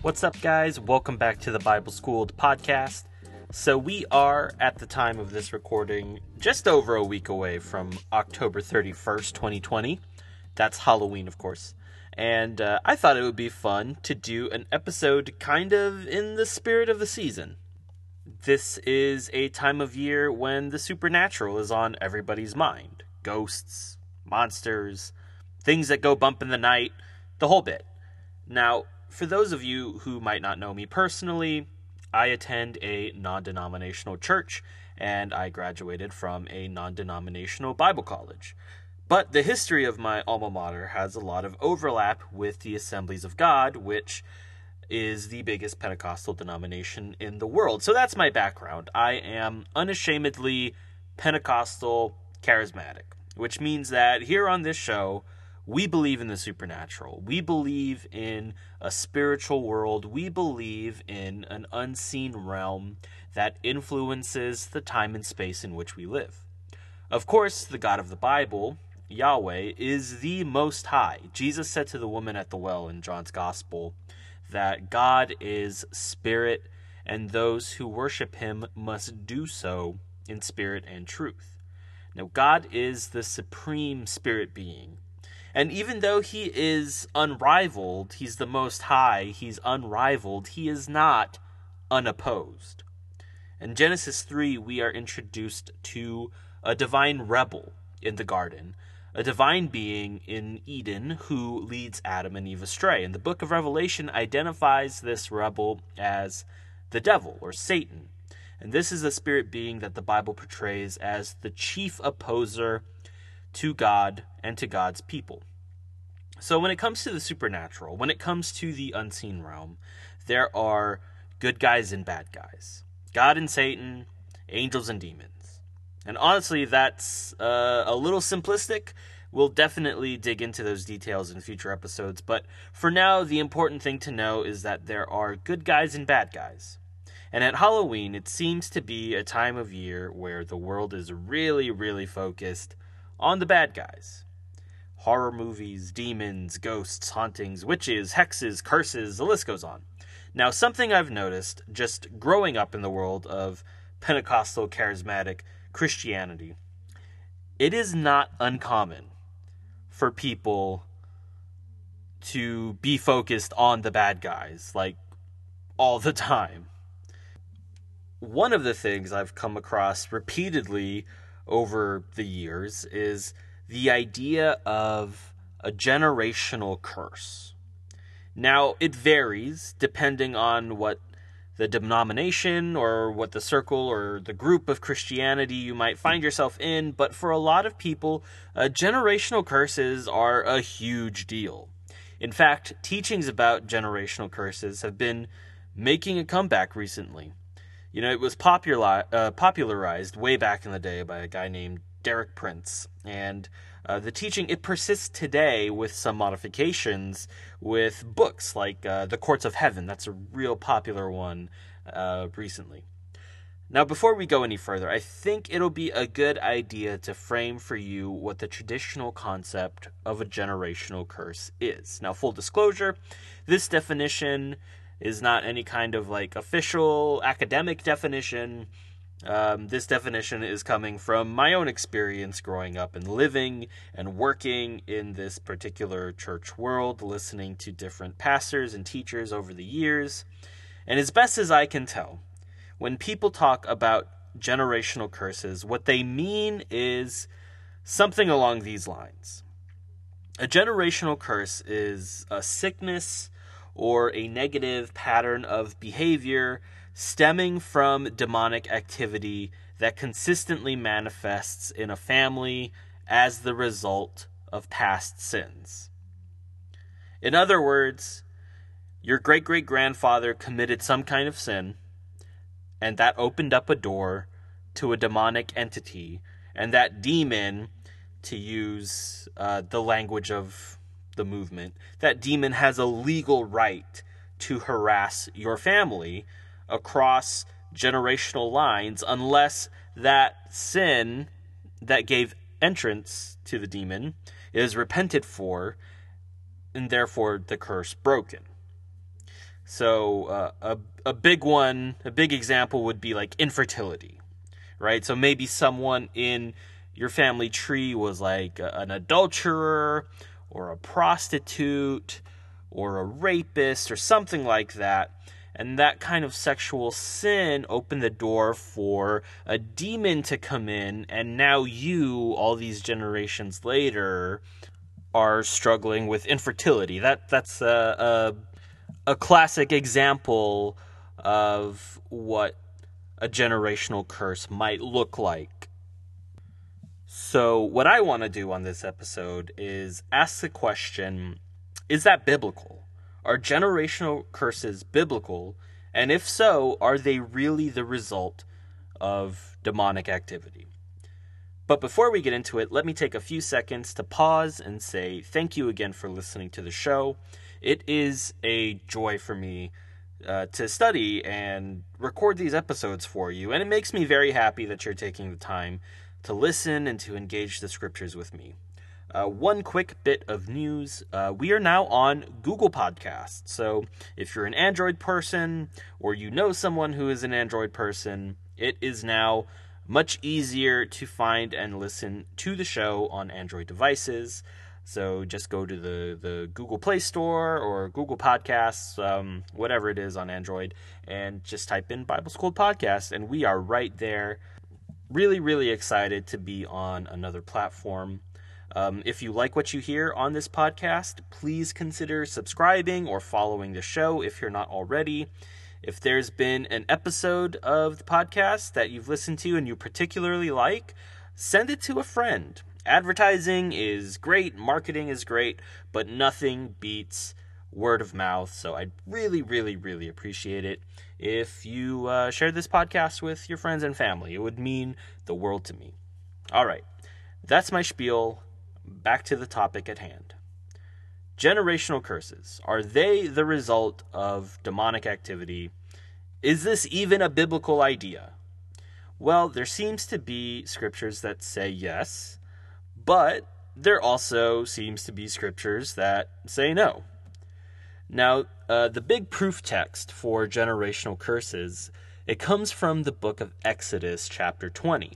What's up, guys? Welcome back to the Bible Schooled podcast. So, we are, at the time of this recording, just over a week away from October 31st, 2020. That's Halloween, of course. And uh, I thought it would be fun to do an episode kind of in the spirit of the season. This is a time of year when the supernatural is on everybody's mind ghosts, monsters, things that go bump in the night, the whole bit. Now, for those of you who might not know me personally, I attend a non denominational church and I graduated from a non denominational Bible college. But the history of my alma mater has a lot of overlap with the Assemblies of God, which is the biggest Pentecostal denomination in the world. So that's my background. I am unashamedly Pentecostal charismatic, which means that here on this show, we believe in the supernatural. We believe in a spiritual world. We believe in an unseen realm that influences the time and space in which we live. Of course, the God of the Bible, Yahweh, is the Most High. Jesus said to the woman at the well in John's Gospel that God is spirit, and those who worship him must do so in spirit and truth. Now, God is the supreme spirit being and even though he is unrivaled, he's the most high, he's unrivaled, he is not unopposed. In Genesis 3, we are introduced to a divine rebel in the garden, a divine being in Eden who leads Adam and Eve astray. And the book of Revelation identifies this rebel as the devil or Satan. And this is a spirit being that the Bible portrays as the chief opposer to God and to God's people. So, when it comes to the supernatural, when it comes to the unseen realm, there are good guys and bad guys God and Satan, angels and demons. And honestly, that's uh, a little simplistic. We'll definitely dig into those details in future episodes, but for now, the important thing to know is that there are good guys and bad guys. And at Halloween, it seems to be a time of year where the world is really, really focused on the bad guys. Horror movies, demons, ghosts, hauntings, witches, hexes, curses, the list goes on. Now, something I've noticed just growing up in the world of Pentecostal charismatic Christianity, it is not uncommon for people to be focused on the bad guys, like all the time. One of the things I've come across repeatedly over the years is the idea of a generational curse. Now, it varies depending on what the denomination or what the circle or the group of Christianity you might find yourself in, but for a lot of people, uh, generational curses are a huge deal. In fact, teachings about generational curses have been making a comeback recently. You know, it was popular, uh, popularized way back in the day by a guy named Derek Prince, and uh, the teaching it persists today with some modifications with books like uh, The Courts of Heaven. That's a real popular one uh, recently. Now, before we go any further, I think it'll be a good idea to frame for you what the traditional concept of a generational curse is. Now, full disclosure, this definition is not any kind of like official academic definition. Um, this definition is coming from my own experience growing up and living and working in this particular church world, listening to different pastors and teachers over the years. And as best as I can tell, when people talk about generational curses, what they mean is something along these lines. A generational curse is a sickness or a negative pattern of behavior stemming from demonic activity that consistently manifests in a family as the result of past sins. In other words, your great great grandfather committed some kind of sin, and that opened up a door to a demonic entity, and that demon, to use uh, the language of the movement, that demon has a legal right to harass your family across generational lines unless that sin that gave entrance to the demon is repented for, and therefore the curse broken. So uh, a a big one, a big example would be like infertility, right? So maybe someone in your family tree was like an adulterer or a prostitute or a rapist or something like that. And that kind of sexual sin opened the door for a demon to come in, and now you, all these generations later, are struggling with infertility. That that's a, a, a classic example of what a generational curse might look like. So, what I want to do on this episode is ask the question is that biblical? Are generational curses biblical? And if so, are they really the result of demonic activity? But before we get into it, let me take a few seconds to pause and say thank you again for listening to the show. It is a joy for me uh, to study and record these episodes for you, and it makes me very happy that you're taking the time to listen and to engage the scriptures with me. Uh, one quick bit of news uh, we are now on Google Podcasts. So if you're an Android person or you know someone who is an Android person, it is now much easier to find and listen to the show on Android devices. So just go to the, the Google Play Store or Google Podcasts, um, whatever it is on Android, and just type in Bible Schooled Podcast, and we are right there. Really, really excited to be on another platform. Um, if you like what you hear on this podcast, please consider subscribing or following the show if you're not already. If there's been an episode of the podcast that you've listened to and you particularly like, send it to a friend. Advertising is great, marketing is great, but nothing beats word of mouth. So I'd really, really, really appreciate it if you uh, shared this podcast with your friends and family. It would mean the world to me. All right, that's my spiel back to the topic at hand. Generational curses, are they the result of demonic activity? Is this even a biblical idea? Well, there seems to be scriptures that say yes, but there also seems to be scriptures that say no. Now, uh, the big proof text for generational curses, it comes from the book of Exodus chapter 20.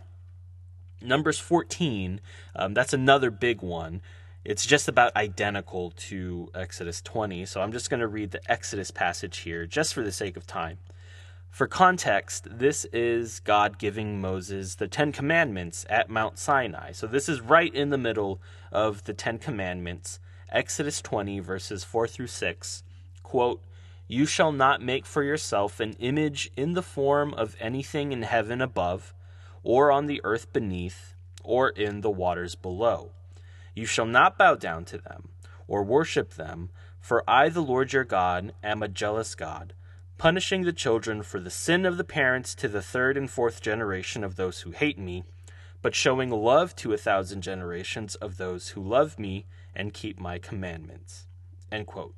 Numbers 14, um, that's another big one. It's just about identical to Exodus 20, so I'm just going to read the Exodus passage here just for the sake of time. For context, this is God giving Moses the Ten Commandments at Mount Sinai. So this is right in the middle of the Ten Commandments, Exodus 20, verses 4 through 6. Quote, You shall not make for yourself an image in the form of anything in heaven above or on the earth beneath, or in the waters below. You shall not bow down to them, or worship them, for I, the Lord your God, am a jealous God, punishing the children for the sin of the parents to the third and fourth generation of those who hate me, but showing love to a thousand generations of those who love me and keep my commandments. End quote.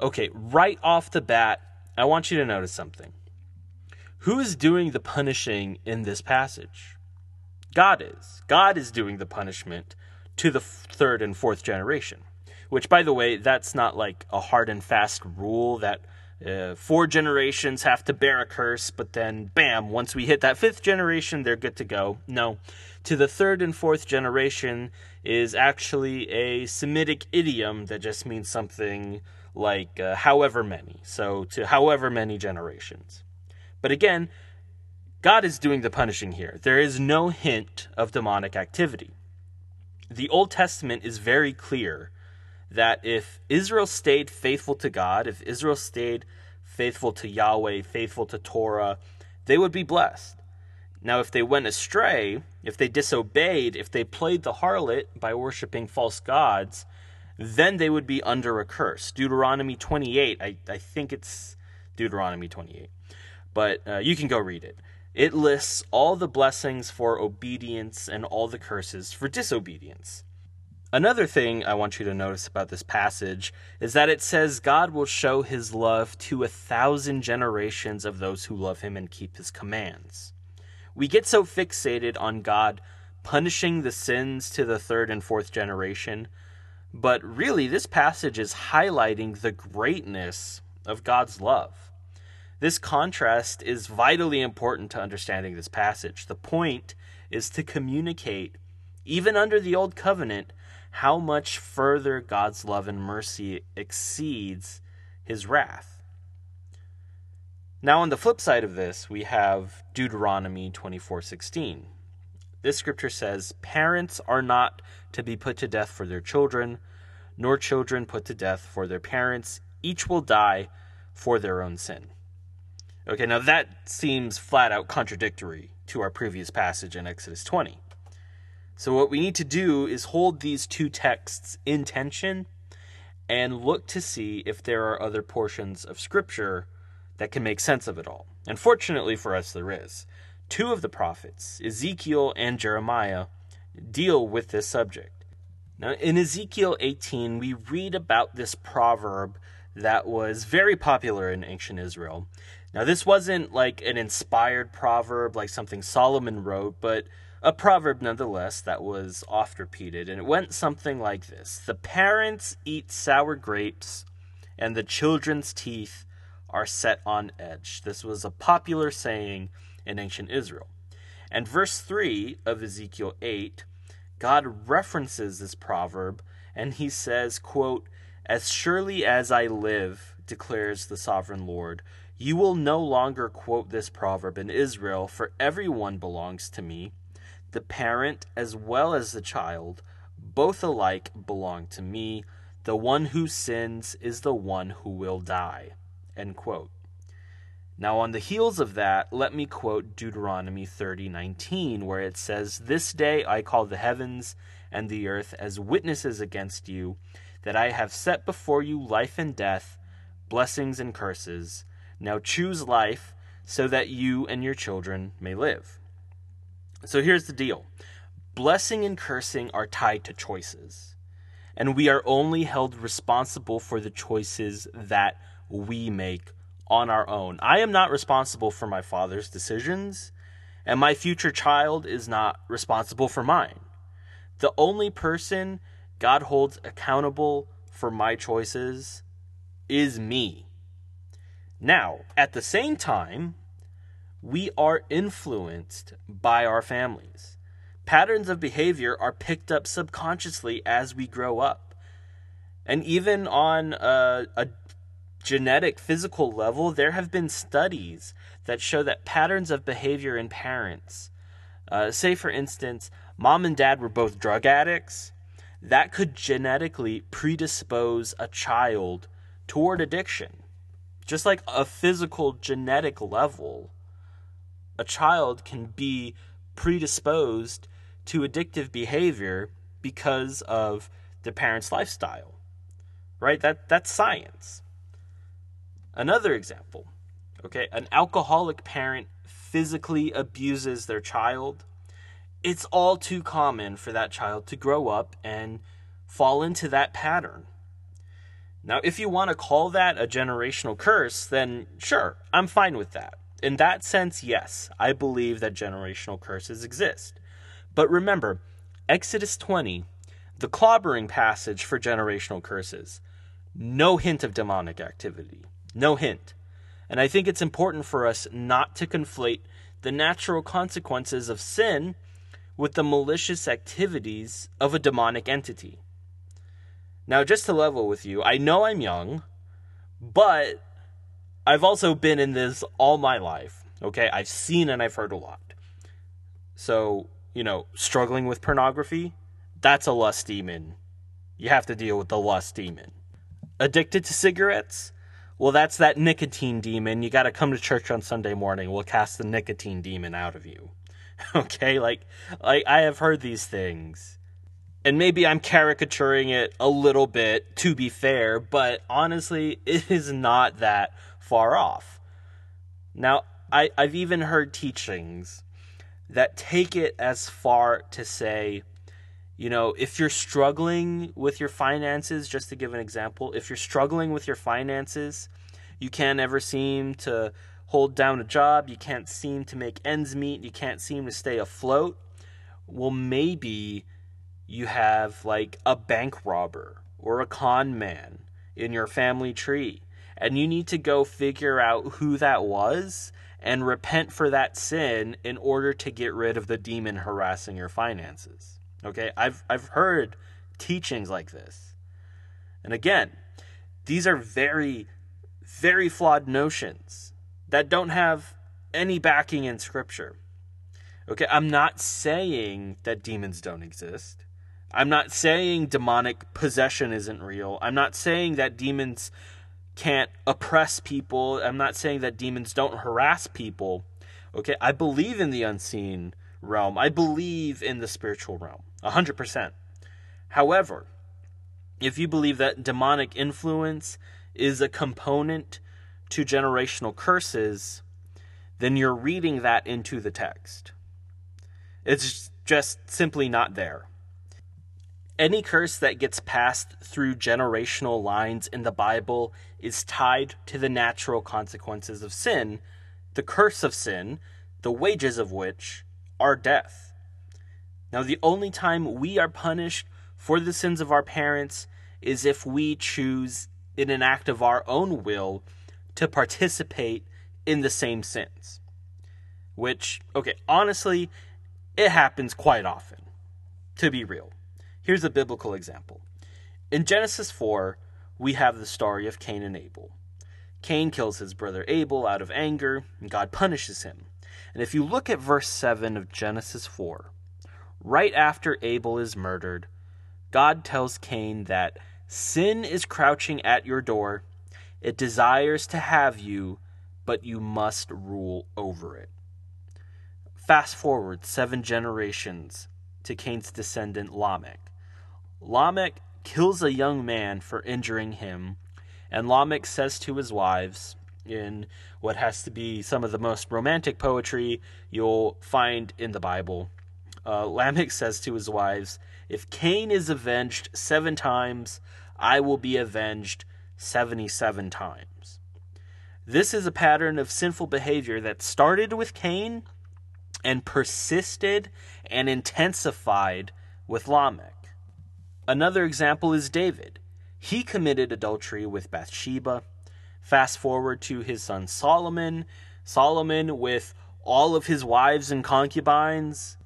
Okay, right off the bat, I want you to notice something. Who is doing the punishing in this passage? God is. God is doing the punishment to the third and fourth generation. Which, by the way, that's not like a hard and fast rule that uh, four generations have to bear a curse, but then, bam, once we hit that fifth generation, they're good to go. No. To the third and fourth generation is actually a Semitic idiom that just means something like uh, however many. So, to however many generations. But again, God is doing the punishing here. There is no hint of demonic activity. The Old Testament is very clear that if Israel stayed faithful to God, if Israel stayed faithful to Yahweh, faithful to Torah, they would be blessed. Now, if they went astray, if they disobeyed, if they played the harlot by worshiping false gods, then they would be under a curse. Deuteronomy 28, I, I think it's Deuteronomy 28 but uh, you can go read it. It lists all the blessings for obedience and all the curses for disobedience. Another thing I want you to notice about this passage is that it says God will show his love to a thousand generations of those who love him and keep his commands. We get so fixated on God punishing the sins to the third and fourth generation. But really, this passage is highlighting the greatness of God's love. This contrast is vitally important to understanding this passage. The point is to communicate, even under the Old Covenant, how much further God's love and mercy exceeds his wrath. Now, on the flip side of this, we have Deuteronomy 24:16. This scripture says, "Parents are not to be put to death for their children, nor children put to death for their parents. Each will die for their own sin." Okay, now that seems flat out contradictory to our previous passage in Exodus 20. So, what we need to do is hold these two texts in tension and look to see if there are other portions of Scripture that can make sense of it all. And fortunately for us, there is. Two of the prophets, Ezekiel and Jeremiah, deal with this subject. Now, in Ezekiel 18, we read about this proverb that was very popular in ancient Israel. Now, this wasn't like an inspired proverb like something Solomon wrote, but a proverb nonetheless that was oft repeated. And it went something like this The parents eat sour grapes, and the children's teeth are set on edge. This was a popular saying in ancient Israel. And verse 3 of Ezekiel 8, God references this proverb and he says, quote, As surely as I live, declares the sovereign Lord, you will no longer quote this proverb in Israel, for everyone belongs to me, the parent as well as the child, both alike belong to me. The one who sins is the one who will die. Now, on the heels of that, let me quote Deuteronomy 30:19, where it says, "This day I call the heavens and the earth as witnesses against you, that I have set before you life and death, blessings and curses. Now choose life, so that you and your children may live." So here's the deal: blessing and cursing are tied to choices, and we are only held responsible for the choices that we make on our own. I am not responsible for my father's decisions, and my future child is not responsible for mine. The only person God holds accountable for my choices is me. Now, at the same time, we are influenced by our families. Patterns of behavior are picked up subconsciously as we grow up. And even on a, a genetic physical level, there have been studies that show that patterns of behavior in parents, uh, say for instance, mom and dad were both drug addicts, that could genetically predispose a child toward addiction. Just like a physical genetic level, a child can be predisposed to addictive behavior because of the parent's lifestyle. Right? That that's science. Another example, okay, an alcoholic parent physically abuses their child. It's all too common for that child to grow up and fall into that pattern. Now, if you want to call that a generational curse, then sure, I'm fine with that. In that sense, yes, I believe that generational curses exist. But remember, Exodus 20, the clobbering passage for generational curses, no hint of demonic activity. No hint. And I think it's important for us not to conflate the natural consequences of sin with the malicious activities of a demonic entity. Now, just to level with you, I know I'm young, but I've also been in this all my life. Okay, I've seen and I've heard a lot. So, you know, struggling with pornography, that's a lust demon. You have to deal with the lust demon. Addicted to cigarettes, well, that's that nicotine demon. You got to come to church on Sunday morning. We'll cast the nicotine demon out of you. okay, like, like I have heard these things, and maybe I'm caricaturing it a little bit to be fair, but honestly, it is not that far off. Now, I, I've even heard teachings that take it as far to say, you know, if you're struggling with your finances, just to give an example, if you're struggling with your finances, you can't ever seem to hold down a job, you can't seem to make ends meet, you can't seem to stay afloat. well, maybe you have like a bank robber or a con man in your family tree, and you need to go figure out who that was and repent for that sin in order to get rid of the demon harassing your finances. Okay? I've I've heard teachings like this. And again, these are very very flawed notions that don't have any backing in scripture. Okay, I'm not saying that demons don't exist. I'm not saying demonic possession isn't real. I'm not saying that demons can't oppress people. I'm not saying that demons don't harass people. Okay, I believe in the unseen realm. I believe in the spiritual realm. 100%. However, if you believe that demonic influence is a component to generational curses, then you're reading that into the text. It's just simply not there. Any curse that gets passed through generational lines in the Bible is tied to the natural consequences of sin, the curse of sin, the wages of which are death. Now, the only time we are punished for the sins of our parents is if we choose, in an act of our own will, to participate in the same sins. Which, okay, honestly, it happens quite often, to be real. Here's a biblical example. In Genesis 4, we have the story of Cain and Abel. Cain kills his brother Abel out of anger, and God punishes him. And if you look at verse 7 of Genesis 4, right after Abel is murdered, God tells Cain that sin is crouching at your door. It desires to have you, but you must rule over it. Fast forward seven generations to Cain's descendant Lamech. Lamech kills a young man for injuring him, and Lamech says to his wives, in what has to be some of the most romantic poetry you'll find in the Bible, uh, Lamech says to his wives, If Cain is avenged seven times, I will be avenged 77 times. This is a pattern of sinful behavior that started with Cain and persisted and intensified with Lamech. Another example is David. He committed adultery with Bathsheba. Fast forward to his son Solomon. Solomon, with all of his wives and concubines,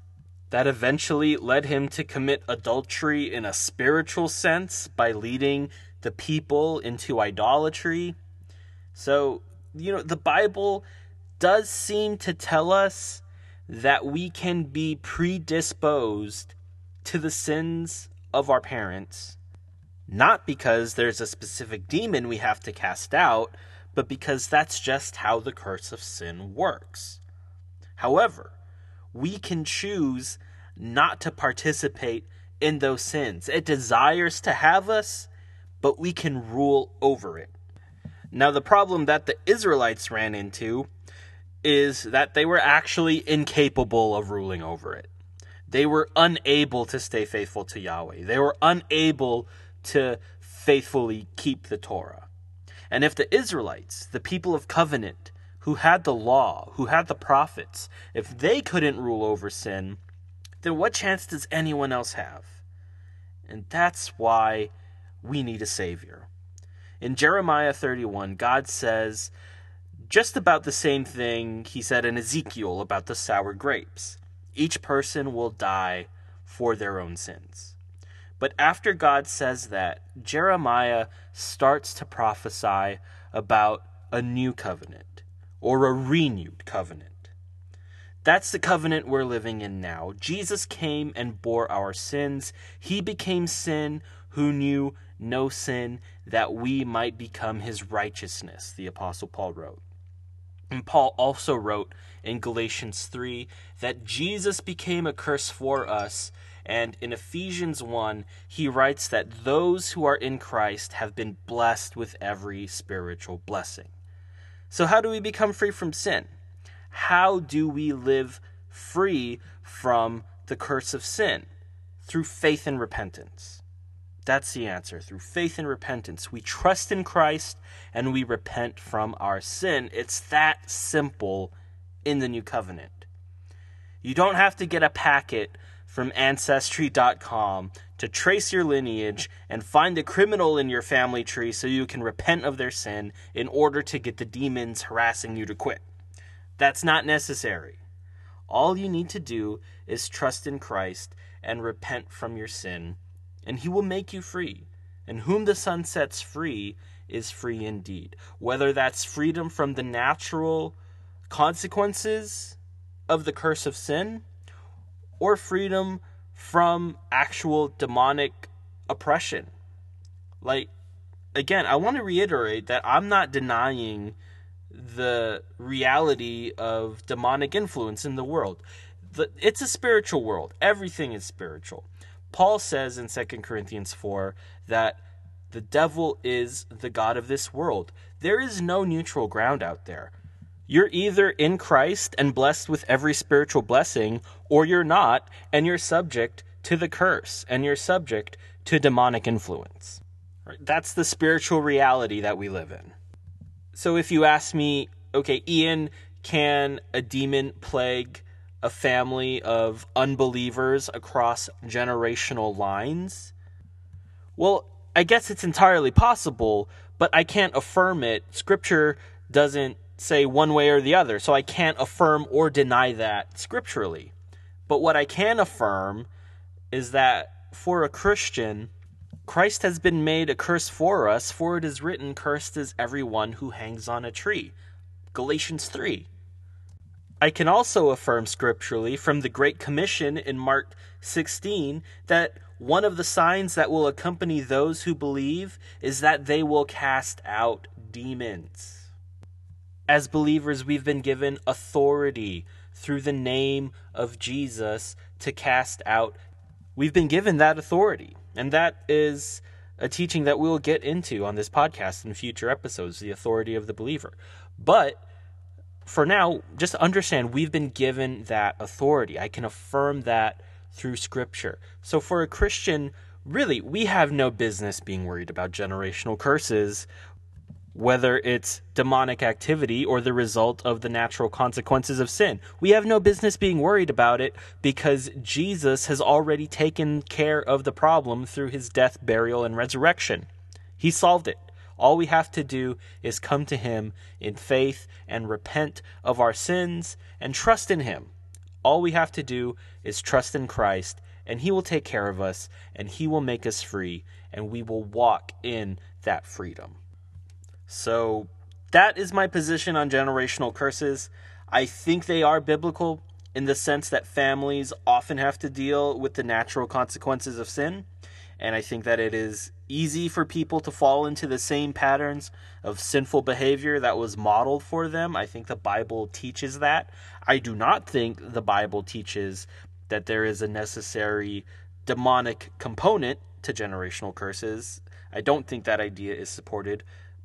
that eventually led him to commit adultery in a spiritual sense by leading the people into idolatry. So, you know, the Bible does seem to tell us that we can be predisposed to the sins of our parents, not because there's a specific demon we have to cast out, but because that's just how the curse of sin works. However, we can choose not to participate in those sins. It desires to have us, but we can rule over it. Now, the problem that the Israelites ran into is that they were actually incapable of ruling over it they were unable to stay faithful to Yahweh. They were unable to faithfully keep the Torah. And if the Israelites, the people of covenant, who had the law, who had the prophets, if they couldn't rule over sin, then what chance does anyone else have? And that's why we need a Savior. In Jeremiah 31, God says just about the same thing he said in Ezekiel about the sour grapes each person will die for their own sins. But after God says that, Jeremiah starts to prophesy about a new covenant or a renewed covenant. That's the covenant we're living in now. Jesus came and bore our sins. He became sin who knew no sin that we might become his righteousness, the Apostle Paul wrote. And Paul also wrote in Galatians 3 that Jesus became a curse for us. And in Ephesians 1, he writes that those who are in Christ have been blessed with every spiritual blessing. So, how do we become free from sin? How do we live free from the curse of sin? Through faith and repentance. That's the answer. Through faith and repentance, we trust in Christ and we repent from our sin. It's that simple in the new covenant. You don't have to get a packet from Ancestry.com to trace your lineage and find a criminal in your family tree so you can repent of their sin in order to get the demons harassing you to quit. That's not necessary. All you need to do is trust in Christ and repent from your sin, and He will make you free. And whom the Son sets free is free indeed. Whether that's freedom from the natural consequences of the curse of sin or freedom from actual demonic oppression. Like, again, I want to reiterate that I'm not denying the reality of demonic influence in the world. The, it's a spiritual world, everything is spiritual. Paul says in 2 Corinthians 4 that the devil is the God of this world. There is no neutral ground out there. You're either in Christ and blessed with every spiritual blessing, or you're not, and you're subject to the curse, and you're subject to demonic influence. That's the spiritual reality that we live in. So if you ask me, okay, Ian, can a demon plague a family of unbelievers across generational lines? Well, I guess it's entirely possible, but I can't affirm it. Scripture doesn't say one way or the other, so I can't affirm or deny that scripturally. But what I can affirm is that for a Christian, Christ has been made a curse for us, for it is written, Cursed is everyone who hangs on a tree. Galatians 3. I can also affirm scripturally from the Great Commission in Mark 16 that one of the signs that will accompany those who believe is that they will cast out demons. As believers, we've been given authority through the name of Jesus to cast out. We've been given that authority. And that is a teaching that we'll get into on this podcast in future episodes the authority of the believer. But for now, just understand we've been given that authority. I can affirm that through Scripture. So for a Christian, really, we have no business being worried about generational curses whether it's demonic activity or the result of the natural consequences of sin. We have no business being worried about it because Jesus has already taken care of the problem through his death, burial, and resurrection. He solved it. All we have to do is come to him in faith and repent of our sins and trust in him. All we have to do is trust in Christ, and he will take care of us, and he will make us free, and we will walk in that freedom. So that is my position on generational curses. I think they are biblical in the sense that families often have to deal with the natural consequences of sin. And I think that it is easy for people to fall into the same patterns of sinful behavior that was modeled for them. I think the Bible teaches that. I do not think the Bible teaches that there is a necessary demonic component to generational curses. I don't think that idea is supported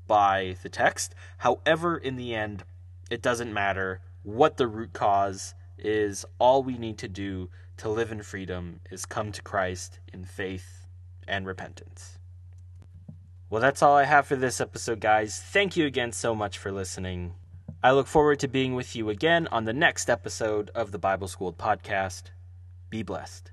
by the text. However, in the end, it doesn't matter what the root cause is. All we need to do to live in freedom is come to Christ in faith and repentance. Well, that's all I have for this episode, guys. Thank you again so much for listening. I look forward to being with you again on the next episode of the Bible Schooled podcast. Be blessed.